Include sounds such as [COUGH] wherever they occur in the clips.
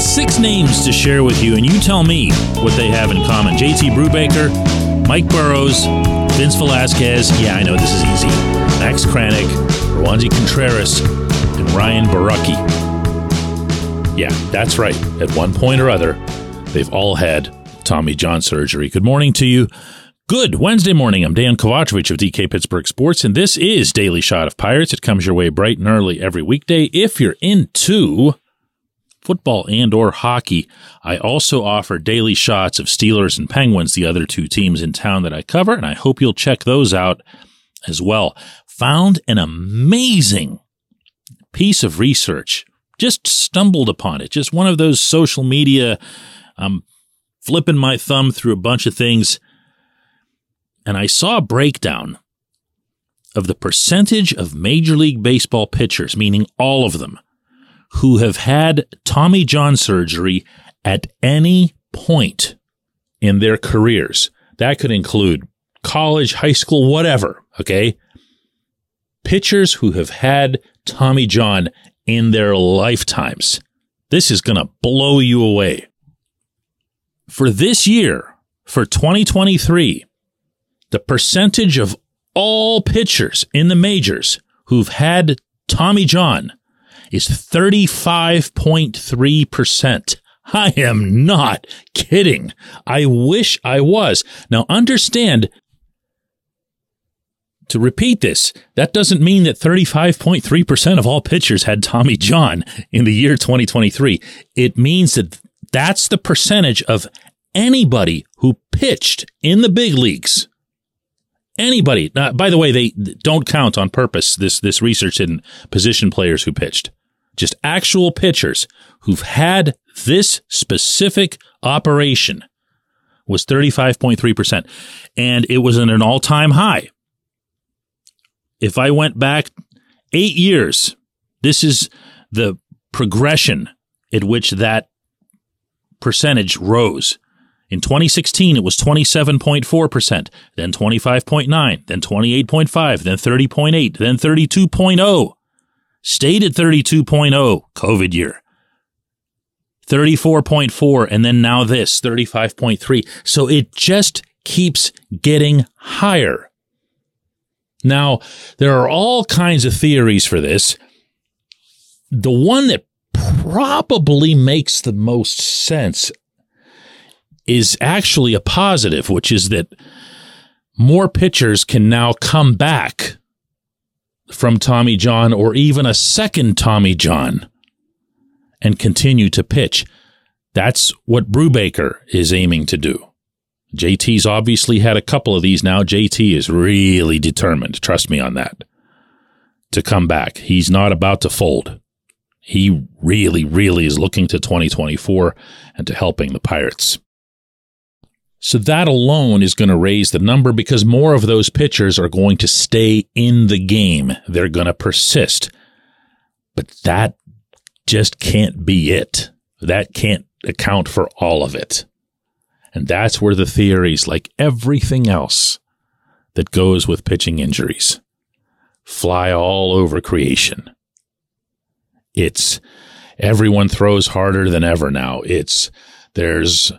six names to share with you, and you tell me what they have in common. JT Brubaker, Mike Burrows, Vince Velasquez. Yeah, I know this is easy. Max Kranick, Roansy Contreras, and Ryan Borucki. Yeah, that's right. At one point or other, they've all had Tommy John surgery. Good morning to you. Good Wednesday morning. I'm Dejan Kovacevic of DK Pittsburgh Sports, and this is Daily Shot of Pirates. It comes your way bright and early every weekday. If you're into football and or hockey, I also offer daily shots of Steelers and Penguins, the other two teams in town that I cover, and I hope you'll check those out as well. Found an amazing piece of research. Just stumbled upon it. Just one of those social media. I'm flipping my thumb through a bunch of things, and I saw a breakdown of the percentage of Major League Baseball pitchers, meaning all of them, who have had Tommy John surgery at any point in their careers. That could include college, high school, whatever. Okay. Pitchers who have had Tommy John in their lifetimes. This is going to blow you away. For this year, for 2023, the percentage of all pitchers in the majors who've had Tommy John is 35.3%. I am not kidding. I wish I was. Now understand, to repeat this, that doesn't mean that 35.3% of all pitchers had Tommy John in the year 2023. It means that that's the percentage of anybody who pitched in the big leagues. Anybody. Now, by the way, they don't count on purpose this, this research in position players who pitched just actual pitchers who've had this specific operation was 35.3%. And it was at an all time high. If I went back eight years, this is the progression at which that percentage rose. In 2016, it was 27.4%, then 25.9, then 28.5, then 30.8, then 32.0 stayed at 32.0 COVID year. 34.4 and then now this 35.3. So it just keeps getting higher. Now, there are all kinds of theories for this. The one that probably makes the most sense is actually a positive, which is that more pitchers can now come back from Tommy John or even a second Tommy John and continue to pitch. That's what Brubaker is aiming to do. JT's obviously had a couple of these now. JT is really determined, trust me on that, to come back. He's not about to fold. He really, really is looking to 2024 and to helping the Pirates. So that alone is going to raise the number because more of those pitchers are going to stay in the game. They're going to persist. But that just can't be it. That can't account for all of it. And that's where the theories, like everything else that goes with pitching injuries, fly all over creation. It's everyone throws harder than ever now. It's there's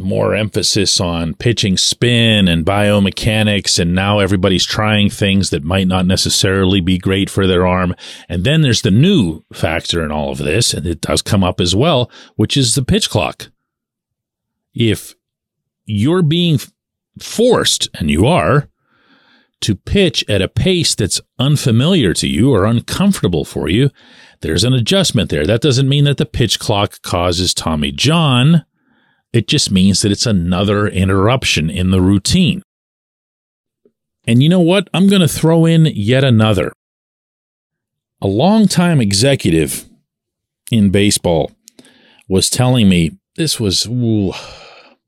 more emphasis on pitching spin and biomechanics. And now everybody's trying things that might not necessarily be great for their arm. And then there's the new factor in all of this, and it does come up as well, which is the pitch clock. If you're being forced, and you are, to pitch at a pace that's unfamiliar to you or uncomfortable for you, there's an adjustment there. That doesn't mean that the pitch clock causes Tommy John it just means that it's another interruption in the routine. And you know what? I'm going to throw in yet another. A longtime executive in baseball was telling me this was ooh,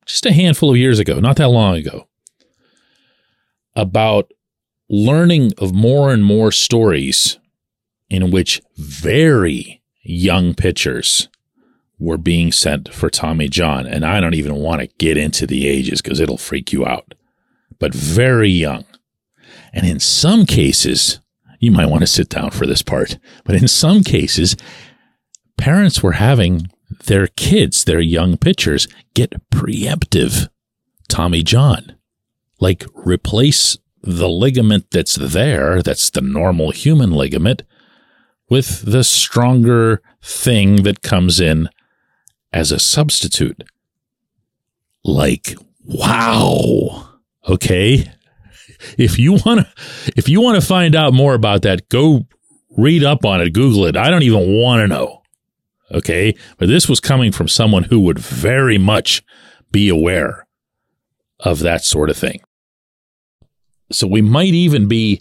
just a handful of years ago, not that long ago, about learning of more and more stories in which very young pitchers were being sent for Tommy John. And I don't even want to get into the ages because it'll freak you out, but very young. And in some cases, you might want to sit down for this part, but in some cases, parents were having their kids, their young pitchers, get preemptive Tommy John. Like replace the ligament that's there, that's the normal human ligament, with the stronger thing that comes in as a substitute. Like, wow. Okay. If you want to, if you want to find out more about that, go read up on it, Google it. I don't even want to know. Okay. But this was coming from someone who would very much be aware of that sort of thing. So we might even be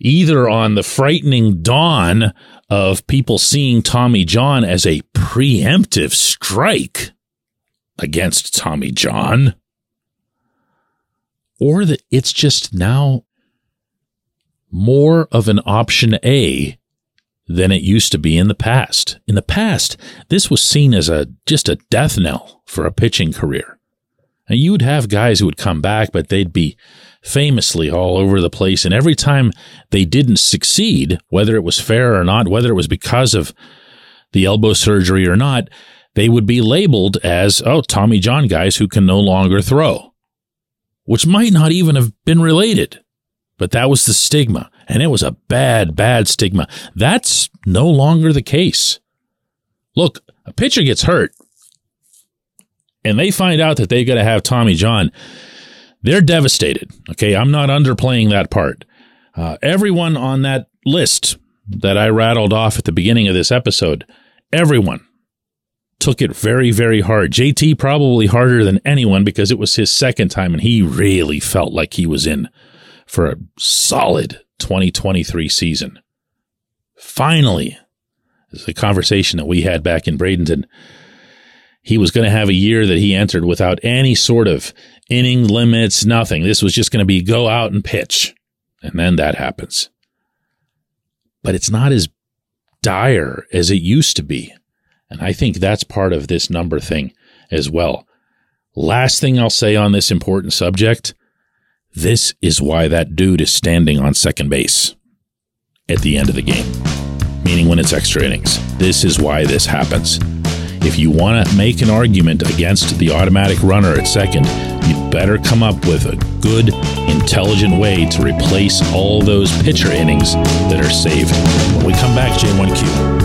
either on the frightening dawn of people seeing Tommy John as a preemptive strike against Tommy John, or that it's just now more of an option A than it used to be in the past. In the past, this was seen as a just a death knell for a pitching career. And you would have guys who would come back, but they'd be famously all over the place. And every time they didn't succeed, whether it was fair or not, whether it was because of the elbow surgery or not, they would be labeled as, oh, Tommy John guys who can no longer throw, which might not even have been related. But that was the stigma. And it was a bad, bad stigma. That's no longer the case. Look, a pitcher gets hurt and they find out that they got to have Tommy John they're devastated. Okay. I'm not underplaying that part. Uh, everyone on that list that I rattled off at the beginning of this episode, everyone took it very, very hard. JT probably harder than anyone because it was his second time and he really felt like he was in for a solid 2023 season. Finally, is the conversation that we had back in Bradenton he was going to have a year that he entered without any sort of inning limits, nothing. This was just going to be go out and pitch. And then that happens. But it's not as dire as it used to be. And I think that's part of this number thing as well. Last thing I'll say on this important subject this is why that dude is standing on second base at the end of the game, meaning when it's extra innings. This is why this happens. If you want to make an argument against the automatic runner at second, you better come up with a good, intelligent way to replace all those pitcher innings that are saved. When we come back, J1Q.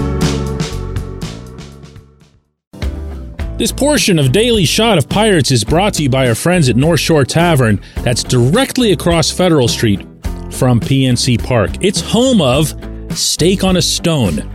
This portion of Daily Shot of Pirates is brought to you by our friends at North Shore Tavern, that's directly across Federal Street from PNC Park. It's home of Steak on a Stone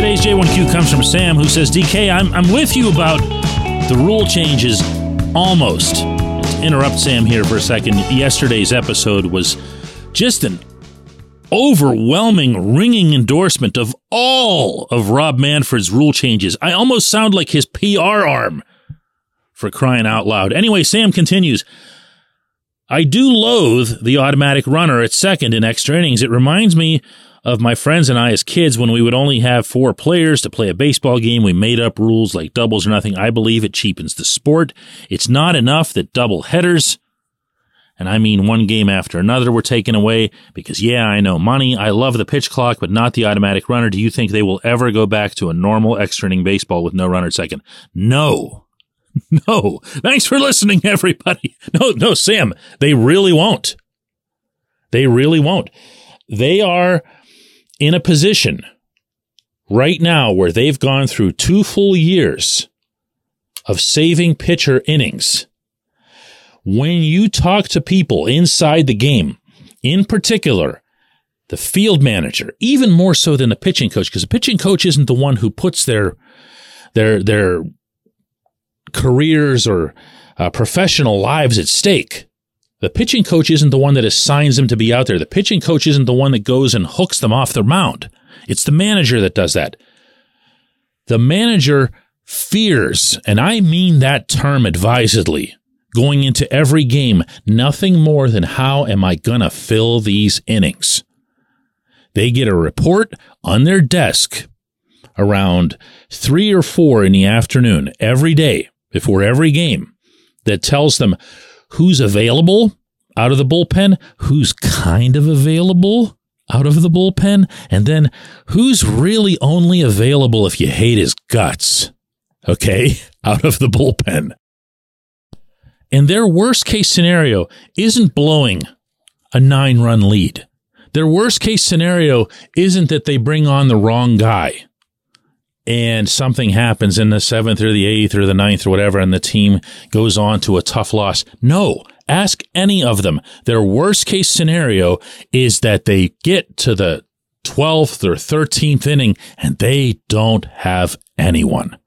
Today's J1Q comes from Sam, who says, DK, I'm, I'm with you about the rule changes almost. To interrupt Sam here for a second. Yesterday's episode was just an overwhelming, ringing endorsement of all of Rob Manfred's rule changes. I almost sound like his PR arm for crying out loud. Anyway, Sam continues. I do loathe the automatic runner at second in extra innings. It reminds me of my friends and I as kids when we would only have four players to play a baseball game. We made up rules like doubles or nothing. I believe it cheapens the sport. It's not enough that double headers, and I mean one game after another, were taken away because, yeah, I know money. I love the pitch clock, but not the automatic runner. Do you think they will ever go back to a normal extra inning baseball with no runner at second? No. [LAUGHS] No. Thanks for listening, everybody. [LAUGHS] No, no, Sam, they really won't. They really won't. They are in a position right now where they've gone through two full years of saving pitcher innings. When you talk to people inside the game, in particular, the field manager, even more so than the pitching coach, because the pitching coach isn't the one who puts their their their careers or uh, professional lives at stake. The pitching coach isn't the one that assigns them to be out there. The pitching coach isn't the one that goes and hooks them off their mound. It's the manager that does that. The manager fears, and I mean that term advisedly, going into every game, nothing more than how am I going to fill these innings? They get a report on their desk around three or four in the afternoon every day before every game that tells them who's available out of the bullpen, who's kind of available out of the bullpen, and then who's really only available if you hate his guts. Okay, [LAUGHS] out of the bullpen. And their worst case scenario isn't blowing a nine run lead. Their worst case scenario isn't that they bring on the wrong guy and something happens in the seventh or the eighth or the ninth or whatever, and the team goes on to a tough loss. No, ask any of them. Their worst case scenario is that they get to the 12th or 13th inning and they don't have anyone.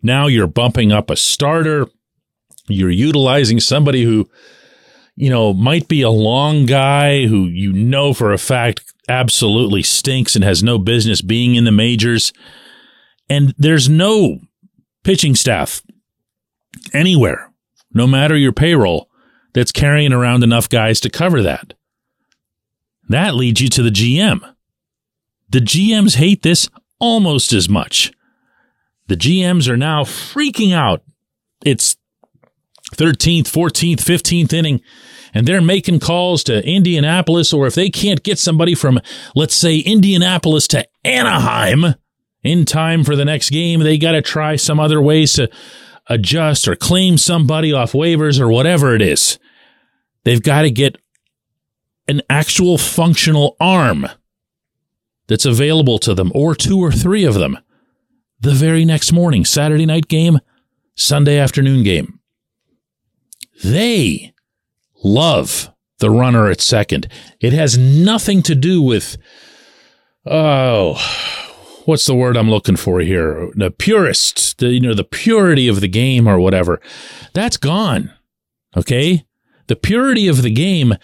Now you're bumping up a starter. You're utilizing somebody who, you know, might be a long guy who you know for a fact absolutely stinks and has no business being in the majors. And there's no pitching staff anywhere, no matter your payroll, that's carrying around enough guys to cover that. That leads you to the GM. The GMs hate this almost as much. The GMs are now freaking out. It's 13th, 14th, 15th inning and they're making calls to Indianapolis, or if they can't get somebody from, let's say, Indianapolis to Anaheim in time for the next game, they got to try some other ways to adjust or claim somebody off waivers or whatever it is. They've got to get an actual functional arm that's available to them, or two or three of them, the very next morning, Saturday night game, Sunday afternoon game. They love the runner at second. It has nothing to do with, oh, what's the word I'm looking for here? The purist, the, you know, the purity of the game or whatever. That's gone. Okay. The purity of the game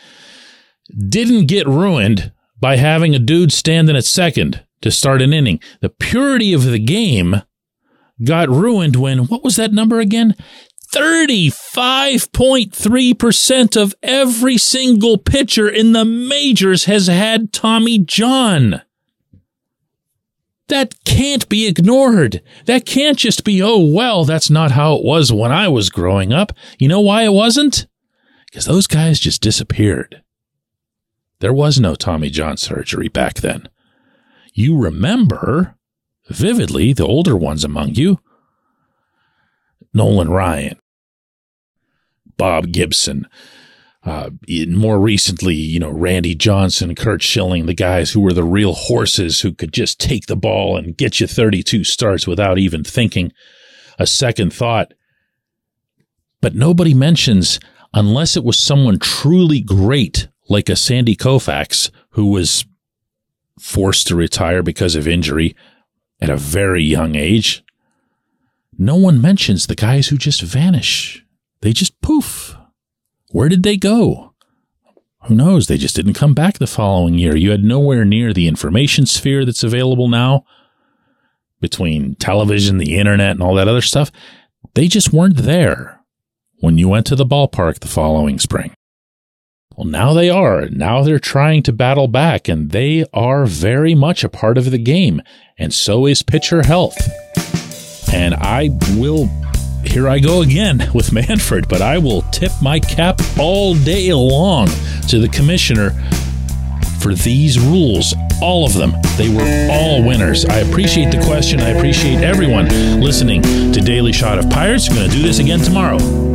didn't get ruined by having a dude standing at second to start an inning. The purity of the game got ruined when, what was that number again? 35.3% of every single pitcher in the majors has had Tommy John. That can't be ignored. That can't just be, oh, well, that's not how it was when I was growing up. You know why it wasn't? Because those guys just disappeared. There was no Tommy John surgery back then. You remember vividly, the older ones among you, Nolan Ryan, Bob Gibson. Uh, more recently, you know, Randy Johnson, Curt Schilling, the guys who were the real horses who could just take the ball and get you 32 starts without even thinking a second thought. But nobody mentions, unless it was someone truly great like a Sandy Koufax, who was forced to retire because of injury at a very young age, no one mentions the guys who just vanish they just poof. Where did they go? Who knows? They just didn't come back the following year. You had nowhere near the information sphere that's available now between television, the internet, and all that other stuff. They just weren't there when you went to the ballpark the following spring. Well, now they are. Now they're trying to battle back, and they are very much a part of the game. And so is pitcher health. And I will here I go again with Manfred, but I will tip my cap all day long to the commissioner for these rules. All of them. They were all winners. I appreciate the question. I appreciate everyone listening to Daily Shot of Pirates. We're going to do this again tomorrow.